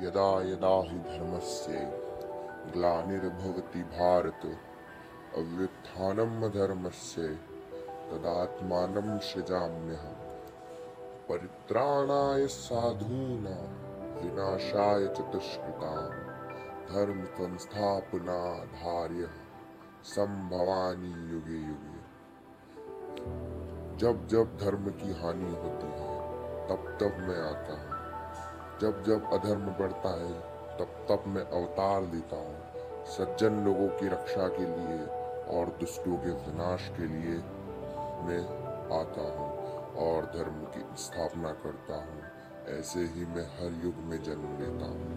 यदा यदा हि धर्मस्य ग्लानिर्भवति भारत अव्युत्थानम् अधर्मस्य तदात्मानं सृजाम्यहम् परित्राणाय साधूनां, विनाशाय च दुष्कृतां, धर्म संस्थापनाधार्य, संभवानी युगे युगे। जब जब धर्म की हानि होती है, तब तब मैं आता हूँ। जब जब अधर्म बढ़ता है, तब तब मैं अवतार लेता हूँ। सज्जन लोगों की रक्षा के लिए और दुष्टों के विनाश के लिए मैं आता हूँ और धर्म की स्थापना करता हूँ। ऐसे ही मैं हर युग में जन्म लेता हूँ।